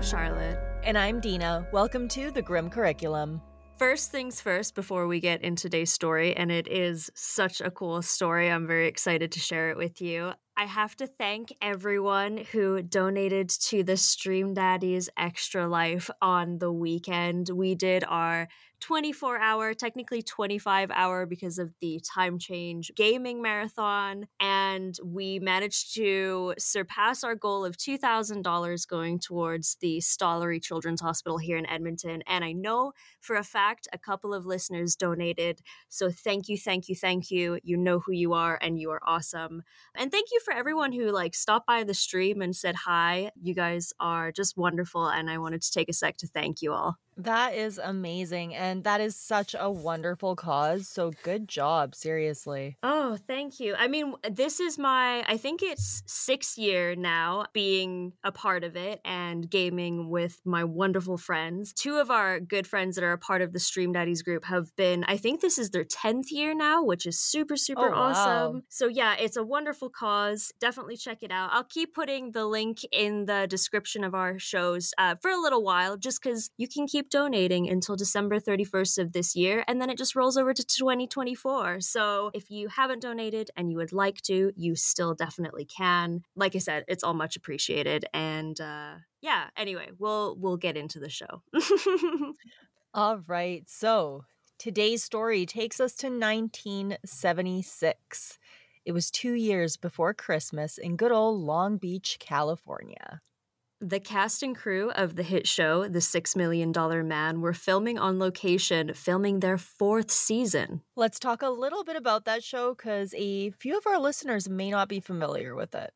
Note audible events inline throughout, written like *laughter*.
I'm Charlotte. And I'm Dina. Welcome to the Grim Curriculum. First things first, before we get into today's story, and it is such a cool story. I'm very excited to share it with you. I have to thank everyone who donated to the Stream Daddies Extra Life on the weekend. We did our 24 hour, technically 25 hour because of the time change gaming marathon. And we managed to surpass our goal of $2,000 going towards the Stollery Children's Hospital here in Edmonton. And I know for a fact a couple of listeners donated. So thank you, thank you, thank you. You know who you are and you are awesome. And thank you for everyone who like stopped by the stream and said hi. You guys are just wonderful. And I wanted to take a sec to thank you all. That is amazing. And that is such a wonderful cause. So good job, seriously. Oh, thank you. I mean, this is my, I think it's sixth year now being a part of it and gaming with my wonderful friends. Two of our good friends that are a part of the Stream Daddies group have been, I think this is their 10th year now, which is super, super oh, wow. awesome. So, yeah, it's a wonderful cause. Definitely check it out. I'll keep putting the link in the description of our shows uh, for a little while just because you can keep donating until December 31st of this year, and then it just rolls over to 2024. So if you haven't donated and you would like to, you still definitely can. Like I said, it's all much appreciated. And uh, yeah, anyway, we'll we'll get into the show. *laughs* all right. So today's story takes us to 1976. It was two years before Christmas in good old Long Beach, California. The cast and crew of the hit show, The Six Million Dollar Man, were filming on location, filming their fourth season. Let's talk a little bit about that show because a few of our listeners may not be familiar with it.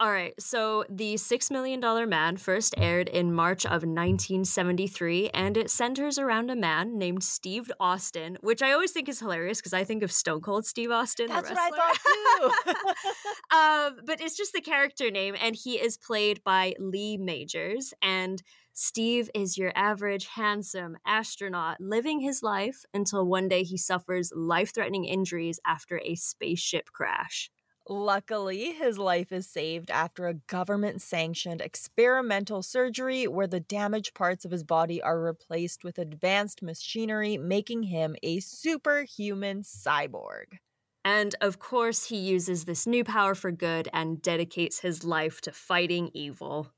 All right, so the Six Million Dollar Man first aired in March of 1973, and it centers around a man named Steve Austin, which I always think is hilarious because I think of Stone Cold Steve Austin. That's what I thought too. *laughs* um, but it's just the character name, and he is played by Lee Majors. And Steve is your average, handsome astronaut living his life until one day he suffers life threatening injuries after a spaceship crash. Luckily, his life is saved after a government sanctioned experimental surgery where the damaged parts of his body are replaced with advanced machinery, making him a superhuman cyborg. And of course, he uses this new power for good and dedicates his life to fighting evil.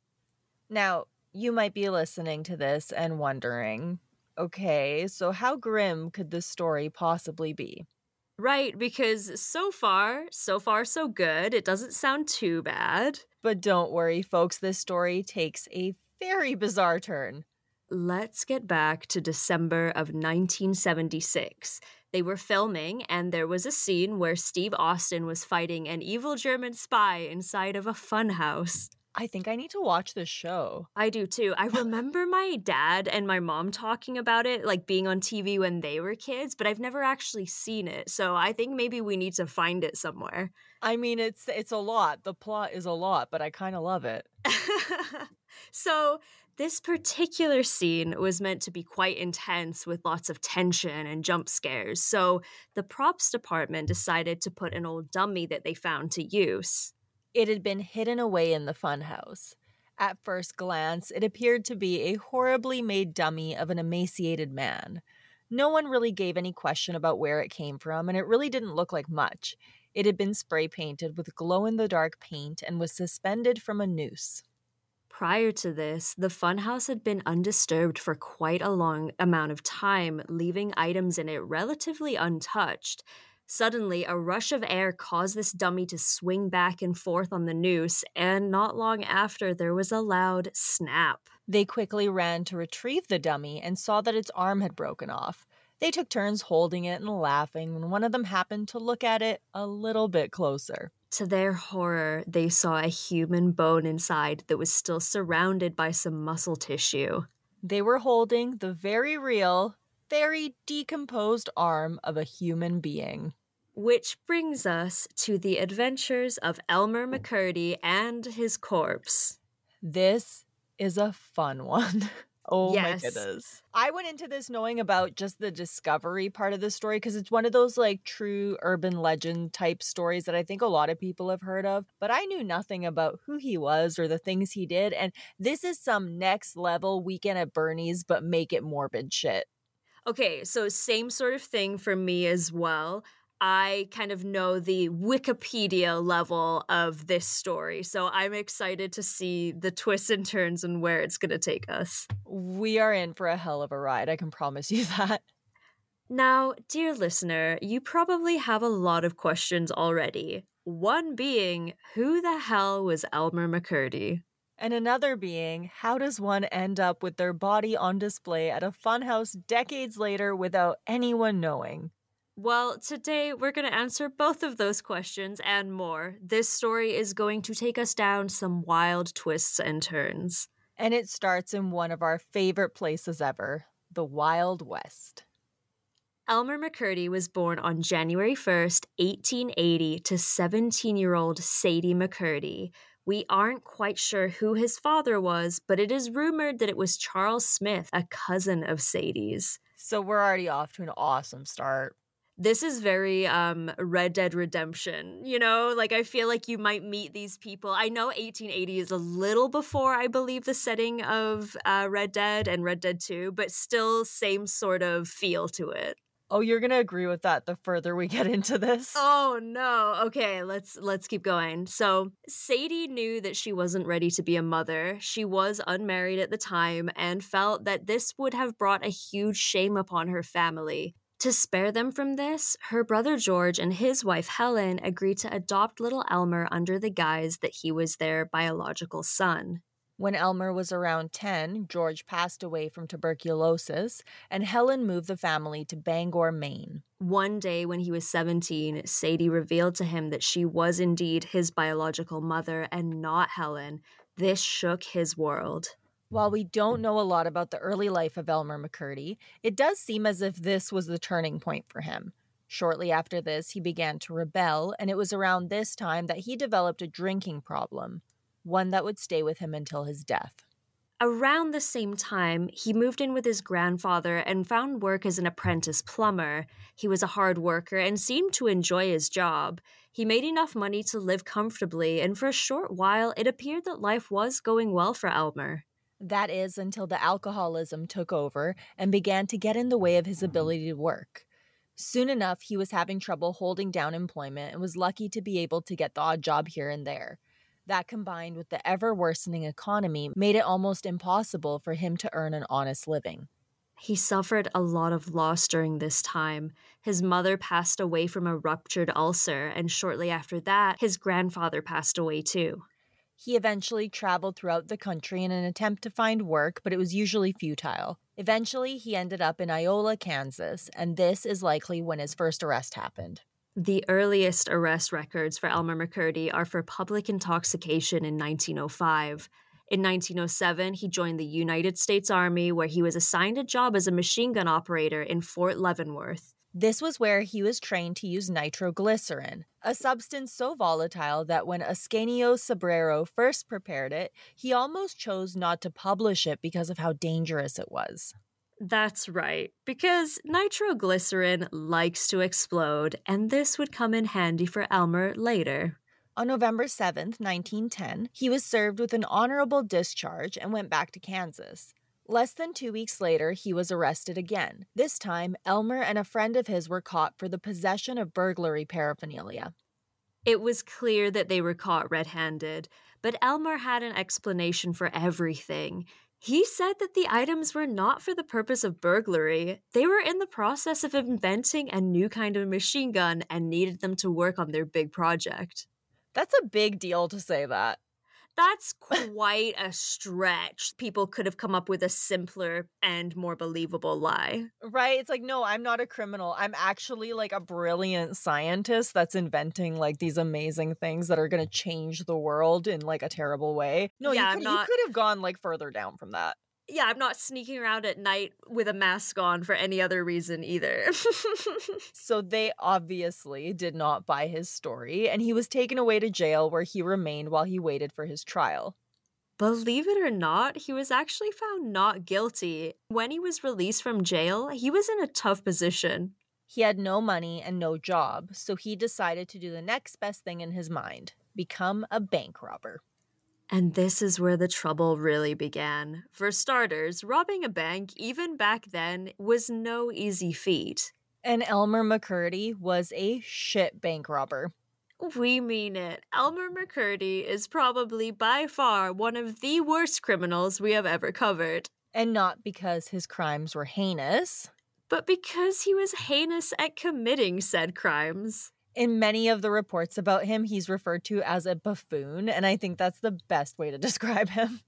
Now, you might be listening to this and wondering okay, so how grim could this story possibly be? Right, because so far, so far, so good. It doesn't sound too bad. But don't worry, folks, this story takes a very bizarre turn. Let's get back to December of 1976. They were filming, and there was a scene where Steve Austin was fighting an evil German spy inside of a funhouse. I think I need to watch this show. I do too. I remember my dad and my mom talking about it, like being on TV when they were kids, but I've never actually seen it. So I think maybe we need to find it somewhere. I mean, it's it's a lot. The plot is a lot, but I kind of love it. *laughs* so this particular scene was meant to be quite intense with lots of tension and jump scares. So the props department decided to put an old dummy that they found to use. It had been hidden away in the funhouse. At first glance, it appeared to be a horribly made dummy of an emaciated man. No one really gave any question about where it came from, and it really didn't look like much. It had been spray painted with glow in the dark paint and was suspended from a noose. Prior to this, the funhouse had been undisturbed for quite a long amount of time, leaving items in it relatively untouched. Suddenly, a rush of air caused this dummy to swing back and forth on the noose, and not long after, there was a loud snap. They quickly ran to retrieve the dummy and saw that its arm had broken off. They took turns holding it and laughing when one of them happened to look at it a little bit closer. To their horror, they saw a human bone inside that was still surrounded by some muscle tissue. They were holding the very real, very decomposed arm of a human being. Which brings us to the adventures of Elmer McCurdy and his corpse. This is a fun one. *laughs* Oh Yes. my goodness. I went into this knowing about just the discovery part of the story because it's one of those like true urban legend type stories that I think a lot of people have heard of, but I knew nothing about who he was or the things he did. And this is some next level weekend at Bernie's, but make it morbid shit. Okay, so same sort of thing for me as well. I kind of know the Wikipedia level of this story, so I'm excited to see the twists and turns and where it's going to take us. We are in for a hell of a ride, I can promise you *laughs* that. Now, dear listener, you probably have a lot of questions already. One being, who the hell was Elmer McCurdy? And another being, how does one end up with their body on display at a funhouse decades later without anyone knowing? Well, today we're going to answer both of those questions and more. This story is going to take us down some wild twists and turns. And it starts in one of our favorite places ever the Wild West. Elmer McCurdy was born on January 1st, 1880, to 17 year old Sadie McCurdy. We aren't quite sure who his father was, but it is rumored that it was Charles Smith, a cousin of Sadie's. So we're already off to an awesome start. This is very um Red Dead Redemption, you know? Like I feel like you might meet these people. I know 1880 is a little before I believe the setting of uh, Red Dead and Red Dead 2, but still same sort of feel to it. Oh, you're to agree with that the further we get into this. Oh no. Okay, let's let's keep going. So, Sadie knew that she wasn't ready to be a mother. She was unmarried at the time and felt that this would have brought a huge shame upon her family. To spare them from this, her brother George and his wife Helen agreed to adopt little Elmer under the guise that he was their biological son. When Elmer was around 10, George passed away from tuberculosis, and Helen moved the family to Bangor, Maine. One day when he was 17, Sadie revealed to him that she was indeed his biological mother and not Helen. This shook his world. While we don't know a lot about the early life of Elmer McCurdy, it does seem as if this was the turning point for him. Shortly after this, he began to rebel, and it was around this time that he developed a drinking problem, one that would stay with him until his death. Around the same time, he moved in with his grandfather and found work as an apprentice plumber. He was a hard worker and seemed to enjoy his job. He made enough money to live comfortably, and for a short while, it appeared that life was going well for Elmer. That is until the alcoholism took over and began to get in the way of his mm-hmm. ability to work. Soon enough, he was having trouble holding down employment and was lucky to be able to get the odd job here and there. That combined with the ever worsening economy made it almost impossible for him to earn an honest living. He suffered a lot of loss during this time. His mother passed away from a ruptured ulcer, and shortly after that, his grandfather passed away too. He eventually traveled throughout the country in an attempt to find work, but it was usually futile. Eventually, he ended up in Iola, Kansas, and this is likely when his first arrest happened. The earliest arrest records for Elmer McCurdy are for public intoxication in 1905. In 1907, he joined the United States Army, where he was assigned a job as a machine gun operator in Fort Leavenworth. This was where he was trained to use nitroglycerin, a substance so volatile that when Ascanio Sobrero first prepared it, he almost chose not to publish it because of how dangerous it was. That's right, because nitroglycerin likes to explode, and this would come in handy for Elmer later. On November 7th, 1910, he was served with an honorable discharge and went back to Kansas. Less than two weeks later, he was arrested again. This time, Elmer and a friend of his were caught for the possession of burglary paraphernalia. It was clear that they were caught red handed, but Elmer had an explanation for everything. He said that the items were not for the purpose of burglary. They were in the process of inventing a new kind of machine gun and needed them to work on their big project. That's a big deal to say that. That's *laughs* quite a stretch. People could have come up with a simpler and more believable lie. Right? It's like, no, I'm not a criminal. I'm actually like a brilliant scientist that's inventing like these amazing things that are going to change the world in like a terrible way. No, Yeah, you, could, not- you could have gone like further down from that. Yeah, I'm not sneaking around at night with a mask on for any other reason either. *laughs* So they obviously did not buy his story, and he was taken away to jail where he remained while he waited for his trial. Believe it or not, he was actually found not guilty. When he was released from jail, he was in a tough position. He had no money and no job, so he decided to do the next best thing in his mind become a bank robber. And this is where the trouble really began. For starters, robbing a bank, even back then, was no easy feat. And Elmer McCurdy was a shit bank robber. We mean it. Elmer McCurdy is probably by far one of the worst criminals we have ever covered. And not because his crimes were heinous, but because he was heinous at committing said crimes. In many of the reports about him, he's referred to as a buffoon, and I think that's the best way to *laughs* describe him.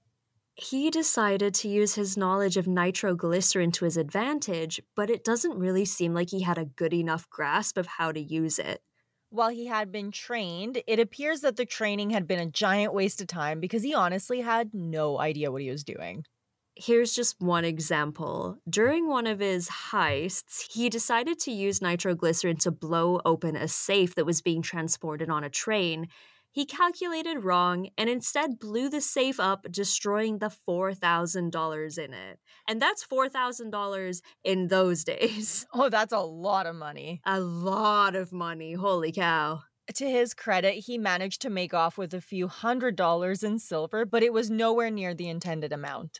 He decided to use his knowledge of nitroglycerin to his advantage, but it doesn't really seem like he had a good enough grasp of how to use it. While he had been trained, it appears that the training had been a giant waste of time because he honestly had no idea what he was doing. Here's just one example. During one of his heists, he decided to use nitroglycerin to blow open a safe that was being transported on a train. He calculated wrong and instead blew the safe up, destroying the $4,000 in it. And that's $4,000 in those *laughs* days. Oh, that's a lot of money. A lot of money. Holy cow. To his credit, he managed to make off with a few hundred dollars in silver, but it was nowhere near the intended amount.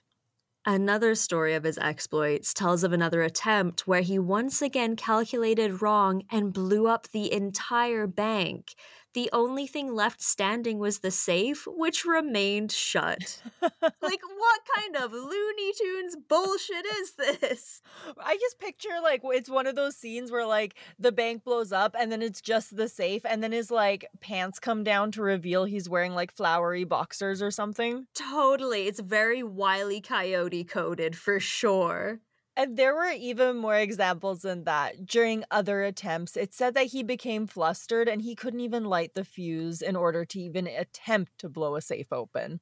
Another story of his exploits tells of another attempt where he once again calculated wrong and blew up the entire bank the only thing left standing was the safe, which remained shut. like, what kind of Looney Tunes bullshit is this? I just picture like it's one of those scenes where like the bank blows up and then it's just the safe, and then his like pants come down to reveal he's wearing like flowery boxers or something. Totally. It's very wily coyote coded for sure. And there were even more examples than that. During other attempts, it said that he became flustered and he couldn't even light the fuse in order to even attempt to blow a safe open.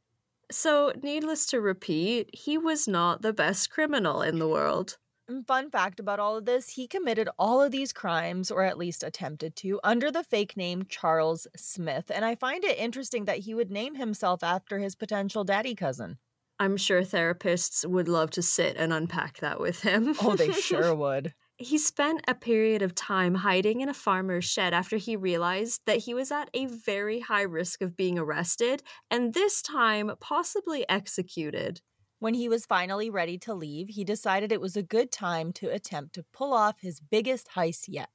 So, needless to repeat, he was not the best criminal in the world. Mm, fun fact about all of this he committed all of these crimes, or at least attempted to, under the fake name Charles Smith. And I find it interesting that he would name himself after his potential daddy cousin. I'm sure therapists would love to sit and unpack that with him. oh, they *laughs* sure would. He spent a period of time hiding in a farmer's shed after he realized that he was at a very high risk of being arrested and this time possibly executed. When he was finally ready to leave, he decided it was a good time to attempt to pull off his biggest heist yet.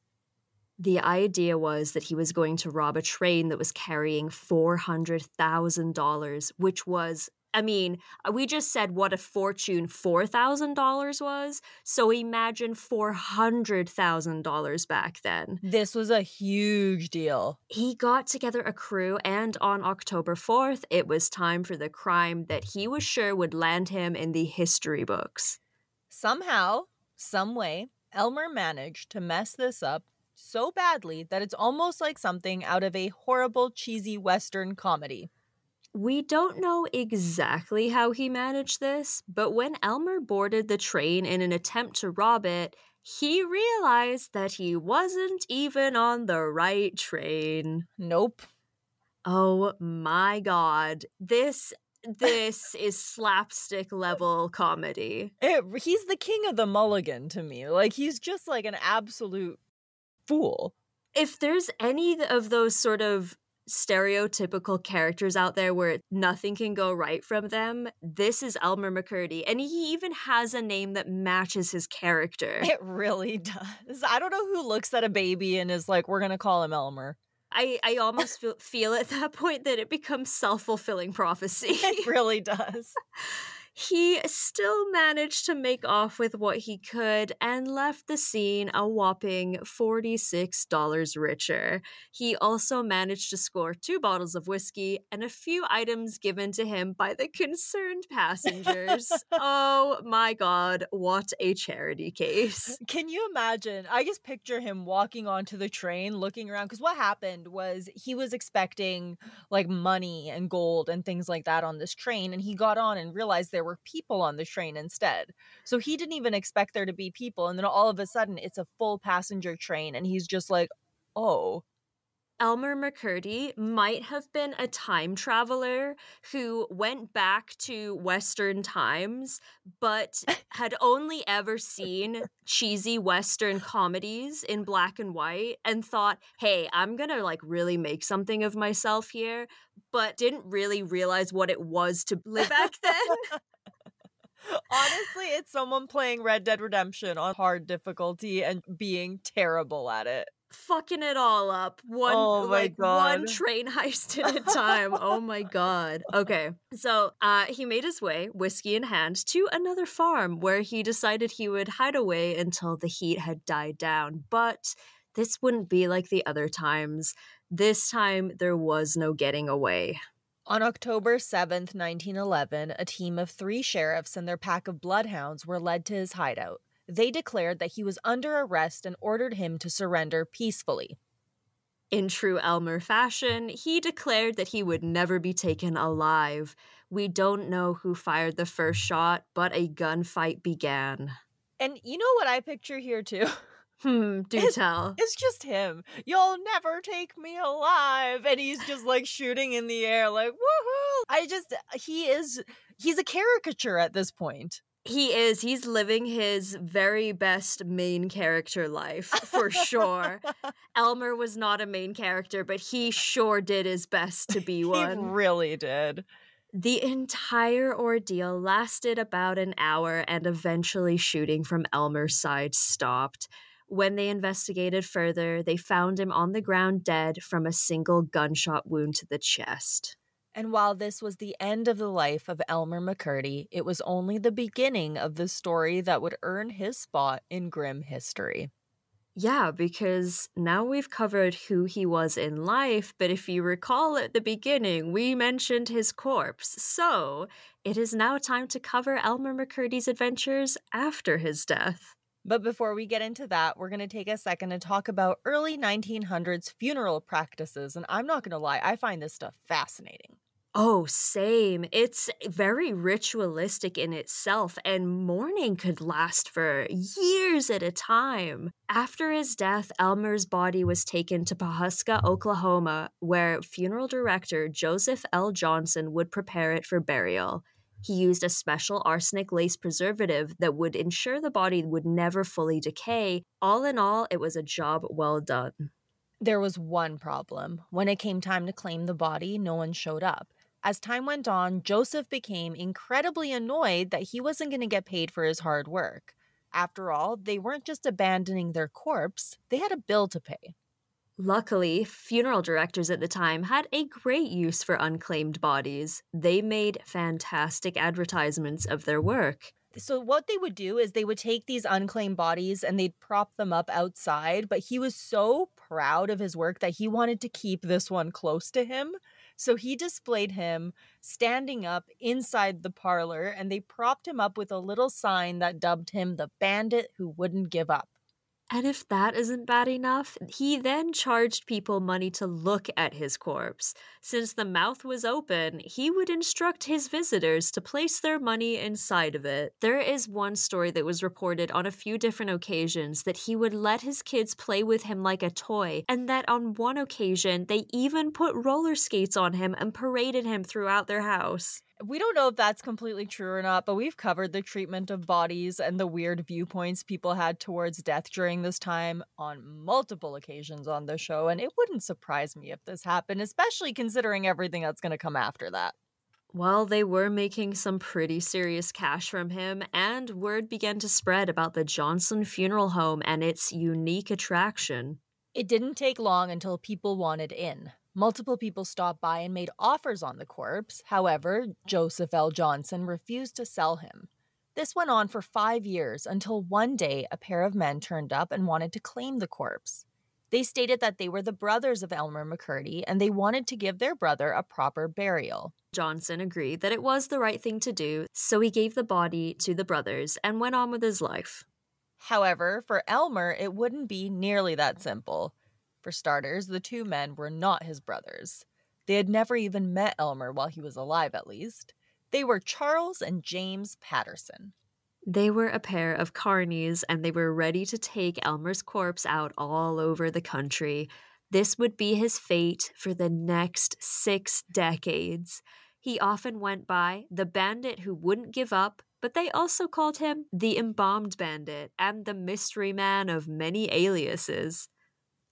The idea was that he was going to rob a train that was carrying $400,000, which was I mean, uh, we just said what a fortune $4,000 was. So imagine $400,000 back then. This was a huge deal. He got together a crew, and on October 4th, it was time for the crime that he was sure would land him in the history books. Somehow, some way, Elmer managed to mess this up so badly that it's almost like something out of a horrible, cheesy Western comedy. We don't know exactly how he managed this, but when Elmer boarded the train in an attempt to rob it, he realized that he wasn't even on the right train. Nope. Oh my god. This this *laughs* is slapstick level comedy. It, he's the king of the mulligan to me. Like he's just like an absolute fool. If there's any of those sort of stereotypical characters out there where nothing can go right from them, this is Elmer McCurdy. And he even has a name that matches his *laughs* character. It really does. I don't know who looks at a baby and is like, we're going to call him Elmer. I, I *laughs* almost feel, feel at that point that it becomes self fulfilling prophecy. It really does. *laughs* He still managed to make off with what he could and left the scene a whopping $46 richer. He also managed to score two bottles of whiskey and a few items given to him by the concerned passengers. *laughs* oh my god, what a charity case. *laughs* Can you imagine? I just picture him walking onto the train looking around because what happened was he was expecting like money and gold and things like that on this train and he got on and realized there were people on the train instead. So he didn't even expect there to be people. And then all of a sudden, it's a full passenger train. And he's just like, oh. Elmer McCurdy might have been a time traveler who went back to Western times, but had only ever seen cheesy Western comedies in black and white and thought, hey, I'm gonna like really make something of myself here, but didn't really realize what it was to live back then. *laughs* Honestly, it's someone playing Red Dead Redemption on hard difficulty and being terrible at it fucking it all up one oh like god. one train heist at a time oh my *laughs* god. Okay so uh he made his way whiskey in hand to another farm where he decided he would hide away until the heat had died down but this wouldn't be like the other times. This time there was no getting away. On October 7th, 1911, a team of three sheriffs and their pack of bloodhounds were led to his hideout they declared that he was under arrest and ordered him to surrender peacefully. In true Elmer fashion, he declared that he would never be taken alive. We don't know who fired the first shot, but a gunfight began. And you know what I picture here too? *laughs* Hmm, do it's, tell. It's just him. You'll never take me alive. And he's just like shooting in the air, like, woohoo. I just, he is, he's a caricature at this point. He is. He's living his very best main character life for sure. *laughs* Elmer was not a main character, but he sure did his best to be *laughs* one. He really did. The entire ordeal lasted about an hour and eventually shooting from Elmer's side stopped. When they investigated further, they found him on the ground dead from a single gunshot wound to the chest. And while this was the end of the life of Elmer McCurdy, it was only the beginning of the story that would earn his spot in grim history. Yeah, because now we've covered who he was in life, but if you recall at the beginning, we mentioned his corpse. So it is now time to cover Elmer McCurdy's adventures after his death. But before we get into that, we're going to take a second to talk about early 1900s funeral practices. And I'm not going to lie, I find this stuff fascinating. Oh, same. It's very ritualistic in itself, and mourning could last for years at a time. After his death, Elmer's body was taken to Pawhuska, Oklahoma, where funeral director Joseph L. Johnson would prepare it for burial. He used a special arsenic lace preservative that would ensure the body would never fully decay. All in all, it was a job well done. There was one problem. When it came time to claim the body, no one showed up. As time went on, Joseph became incredibly annoyed that he wasn't going to get paid for his hard work. After all, they weren't just abandoning their corpse, they had a bill to pay. Luckily, funeral directors at the time had a great use for unclaimed bodies. They made fantastic advertisements of their work. So, what they would do is they would take these unclaimed bodies and they'd prop them up outside. But he was so proud of his work that he wanted to keep this one close to him. So he displayed him standing up inside the parlor, and they propped him up with a little sign that dubbed him the bandit who wouldn't give up. And if that isn't bad enough, he then charged people money to look at his corpse. Since the mouth was open, he would instruct his visitors to place their money inside of it. There is one story that was reported on a few different occasions that he would let his kids play with him like a toy, and that on one occasion they even put roller skates on him and paraded him throughout their house. We don't know if that's completely true or not, but we've covered the treatment of bodies and the weird viewpoints people had towards death during this time on multiple occasions on the show, and it wouldn't surprise me if this happened, especially considering everything that's going to come after that. Well, they were making some pretty serious cash from him, and word began to spread about the Johnson Funeral Home and its unique attraction. It didn't take long until people wanted in. Multiple people stopped by and made offers on the corpse. However, Joseph L. Johnson refused to sell him. This went on for five years until one day a pair of men turned up and wanted to claim the corpse. They stated that they were the brothers of Elmer McCurdy and they wanted to give their brother a proper burial. Johnson agreed that it was the right thing to do, so he gave the body to the brothers and went on with his life. However, for Elmer, it wouldn't be nearly that simple. For starters, the two men were not his brothers. They had never even met Elmer while he was alive, at least. They were Charles and James Patterson. They were a pair of carnies and they were ready to take Elmer's corpse out all over the country. This would be his fate for the next six decades. He often went by the bandit who wouldn't give up, but they also called him the embalmed bandit and the mystery man of many aliases.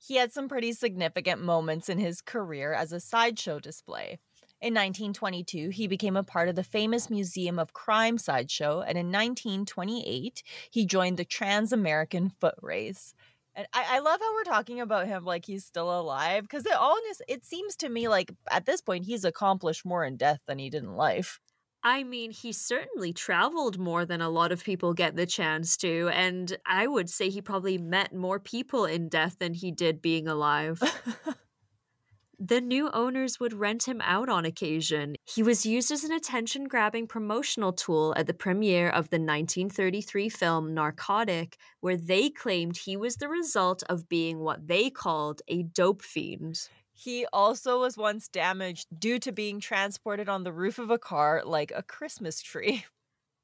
He had some pretty significant moments in his career as a sideshow display. In 1922, he became a part of the famous Museum of Crime sideshow, and in 1928, he joined the Trans American Foot Race. And I, I, love how we're talking about him like he's still alive because it all it seems to me like at this point he's accomplished more in death than he did in life. I mean, he certainly traveled more than a lot of people get the chance to. And I would say he probably met more people in death than he did being alive. *laughs* the new owners would rent him out on occasion. He was used as an attention grabbing promotional tool at the premiere of the 1933 film Narcotic, where they claimed he was the result of being what they called a dope fiend. He also was once damaged due to being transported on the roof of a car like a Christmas tree. *laughs*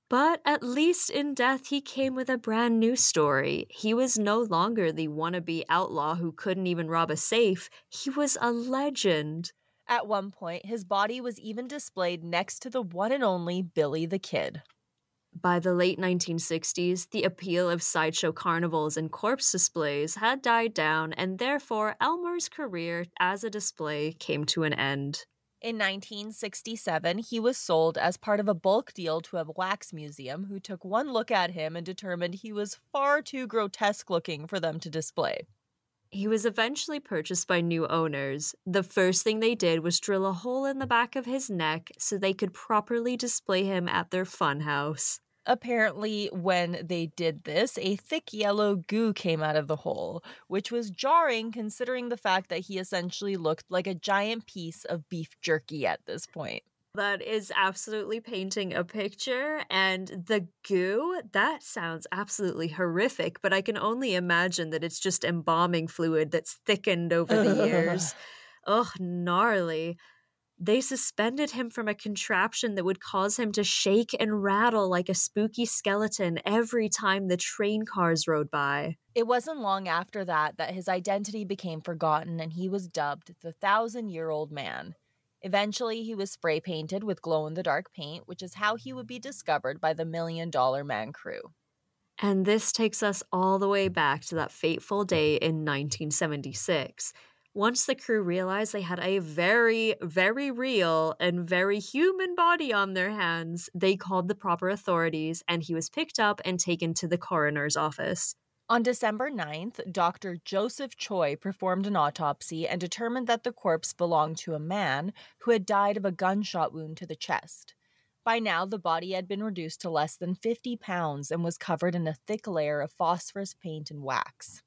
But at least in death, he came with a brand new story. He was no longer the wannabe outlaw who couldn't even rob a safe, he was a legend. At one point, his body was even displayed next to the one and only Billy the Kid. By the late 1960s, the appeal of sideshow carnivals and corpse displays had died down, and therefore Elmer's career as a display came to an end. In 1967, he was sold as part of a bulk deal to a wax museum who took one look at him and determined he was far too grotesque looking for them to display. He was eventually purchased by new owners. The first thing they did was drill a hole in the back of his neck so they could properly display him at their funhouse. Apparently, when they did this, a thick yellow goo came out of the hole, which was jarring considering the fact that he essentially looked like a giant piece of beef jerky at this point. That is absolutely painting a picture. And the goo, that sounds absolutely horrific, but I can only imagine that it's just embalming fluid that's thickened over the years. *laughs* Ugh, gnarly. They suspended him from a contraption that would cause him to shake and rattle like a spooky skeleton every time the train cars rode by. It wasn't long after that that his identity became forgotten and he was dubbed the Thousand Year Old Man. Eventually, he was spray painted with glow in the dark paint, which is how he would be discovered by the Million Dollar Man crew. And this takes us all the way back to that fateful day in 1976. Once the crew realized they had a very, very real and very human body on their hands, they called the proper authorities and he was picked up and taken to the coroner's office. On December 9th, Dr. Joseph Choi performed an autopsy and determined that the corpse belonged to a man who had died of a gunshot wound to the chest. By now, the body had been reduced to less than 50 pounds and was covered in a thick layer of phosphorus paint and wax.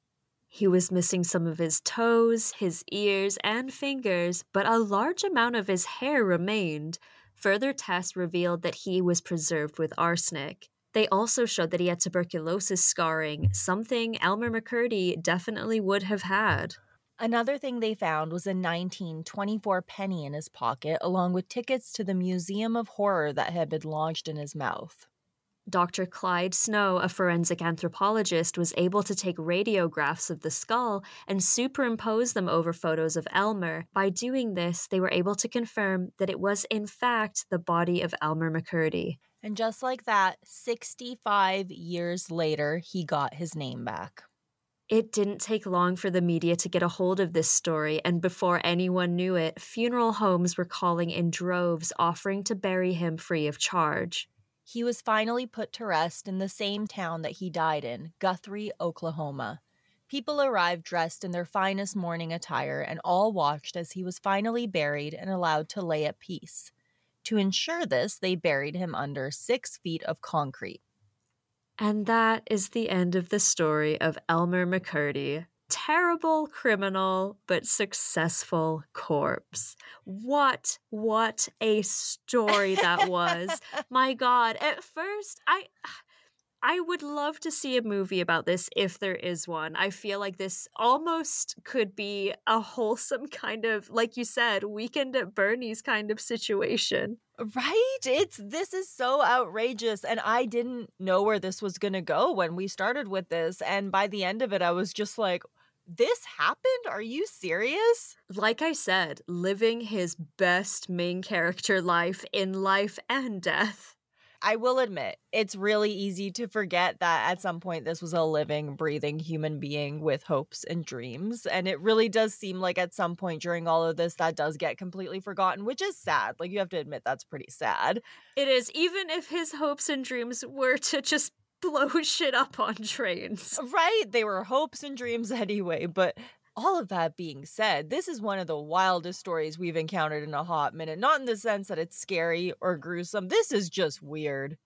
He was missing some of his toes, his ears, and fingers, but a large amount of his hair remained. Further tests revealed that he was preserved with arsenic. They also showed that he had tuberculosis scarring, something Elmer McCurdy definitely would have had. Another thing they found was a 1924 penny in his pocket, along with tickets to the Museum of Horror that had been lodged in his mouth. Dr. Clyde Snow, a forensic anthropologist, was able to take radiographs of the skull and superimpose them over photos of Elmer. By doing this, they were able to confirm that it was, in fact, the body of Elmer McCurdy. And just like that, 65 years later, he got his name back. It didn't take long for the media to get a hold of this story, and before anyone knew it, funeral homes were calling in droves offering to bury him free of charge. He was finally put to rest in the same town that he died in, Guthrie, Oklahoma. People arrived dressed in their finest mourning attire and all watched as he was finally buried and allowed to lay at peace. To ensure this, they buried him under six feet of concrete. And that is the end of the story of Elmer McCurdy, terrible criminal but successful corpse. What what a story that was. *laughs* My god, at first I I would love to see a movie about this if there is one. I feel like this almost could be a wholesome kind of, like you said, weekend at Bernie's kind of situation. Right? It's this is so outrageous and I didn't know where this was going to go when we started with this and by the end of it I was just like this happened? Are you serious? Like I said, living his best main character life in life and death. I will admit, it's really easy to forget that at some point this was a living, breathing human being with hopes and dreams. And it really does seem like at some point during all of this, that does get completely forgotten, which is sad. Like, you have to admit, that's pretty sad. It is, even if his hopes and dreams were to just *laughs* blow shit up on trains. Right? They were hopes and dreams anyway, but all of that being said, this is one of the wildest stories we've encountered in a hot minute. Not in the sense that it's scary or gruesome. This is just weird.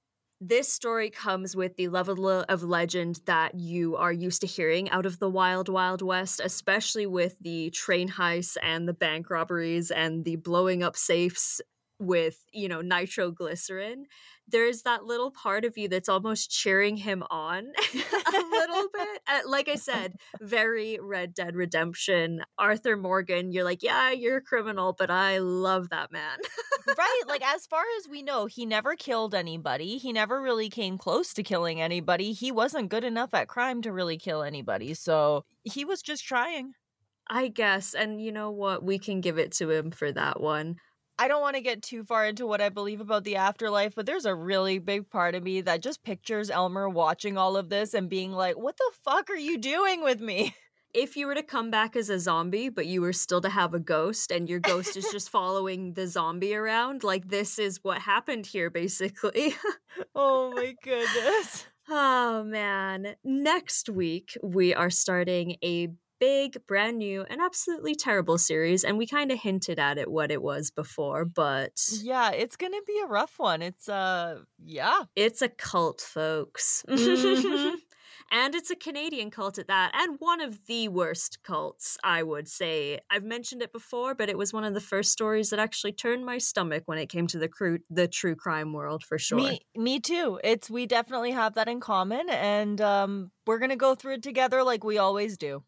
This story comes with the level of legend that you are used to hearing out of the wild, wild west, especially with the train heists and the bank robberies and the blowing up safes with, you know, nitroglycerin there's that little part of you that's almost cheering him on *laughs* a little *laughs* bit. Uh, like I said, very Red Dead Redemption. Arthur Morgan, you're like, yeah, you're a criminal, but I love that man. right. Like, *laughs* as far as we know, he never killed anybody. He never really came close to killing anybody. He wasn't good enough at crime to really kill anybody. So he was just trying. I guess. And you know what? We can give it to him for that one. I don't want to get too far into what I believe about the afterlife, but there's a really big part of me that just pictures Elmer watching all of this and being like, what the fuck are you doing with me? *laughs* If you were to come back as a zombie, but you were still to have a ghost and your ghost is just following the zombie around, like this is what happened here, basically. *laughs* oh my goodness. Oh man. Next week, we are starting a big, brand new, and absolutely terrible series. And we kind of hinted at it what it was before, but yeah, it's gonna be a rough one. It's uh, yeah, it's a cult, folks. Mm-hmm. *laughs* and it's a Canadian cult at that, and one of the worst cults, I would say. I've mentioned it before, but it was one of the first stories that actually turned my stomach when it came to the cru- the true crime world, for sure. Me, me too. It's we definitely have that in common, and um, we're gonna go through it together like we always do.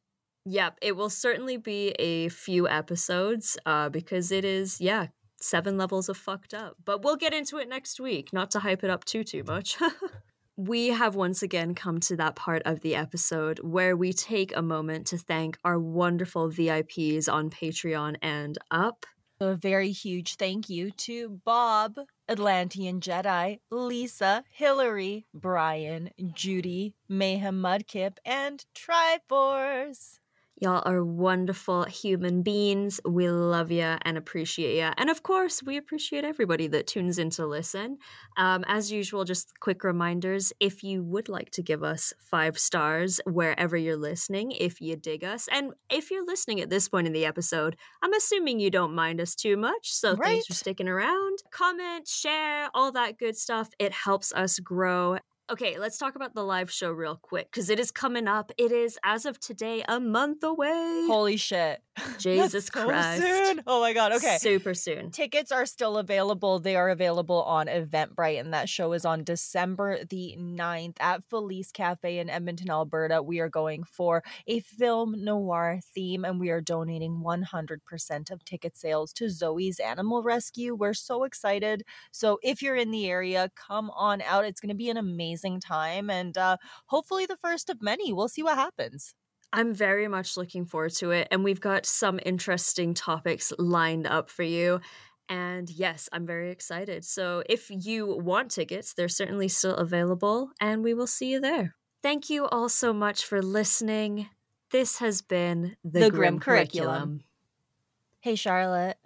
Yep, it will certainly be a few episodes uh, because it is, yeah, seven levels of fucked up. But we'll get into it next week, not to hype it up too, too much. *laughs* we have once again come to that part of the episode where we take a moment to thank our wonderful VIPs on Patreon and up. A very huge thank you to Bob, Atlantean Jedi, Lisa, Hillary, Brian, Judy, Mayhem Mudkip, and Triforce. Y'all are wonderful human beings. We love you and appreciate you. And of course, we appreciate everybody that tunes in to listen. Um, as usual, just quick reminders if you would like to give us five stars wherever you're listening, if you dig us, and if you're listening at this point in the episode, I'm assuming you don't mind us too much. So right. thanks for sticking around. Comment, share, all that good stuff. It helps us grow Okay, let's talk about the live show real quick because it is coming up. It is, as of today, a month away. Holy shit. Jesus so Christ. Soon. Oh my God. Okay. Super soon. Tickets are still available. They are available on Eventbrite, and that show is on December the 9th at Felice Cafe in Edmonton, Alberta. We are going for a film noir theme, and we are donating 100% of ticket sales to Zoe's Animal Rescue. We're so excited. So if you're in the area, come on out. It's going to be an amazing amazing time and uh, hopefully the first of many. We'll see what happens. I'm very much looking forward to it. And we've got some interesting topics lined up for you. And yes, I'm very excited. So if you want tickets, they're certainly still available, and we will see you there. Thank you all so much for listening. This has been the, the Grim, Grim curriculum. curriculum. Hey, Charlotte.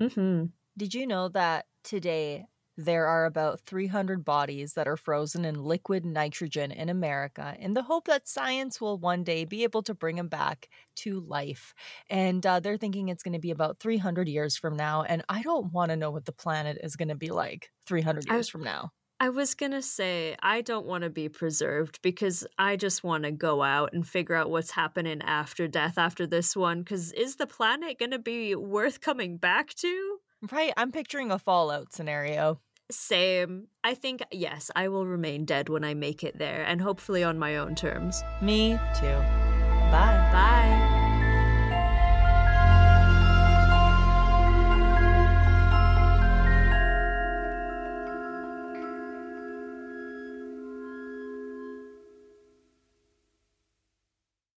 Mm-hmm. Did you know that today there are about 300 bodies that are frozen in liquid nitrogen in America in the hope that science will one day be able to bring them back to life. And uh, they're thinking it's going to be about 300 years from now. And I don't want to know what the planet is going to be like 300 years I, from now. I was going to say, I don't want to be preserved because I just want to go out and figure out what's happening after death after this one. Because is the planet going to be worth coming back to? Right. I'm picturing a Fallout scenario. Same. I think, yes, I will remain dead when I make it there and hopefully on my own terms. Me too. Bye. Bye.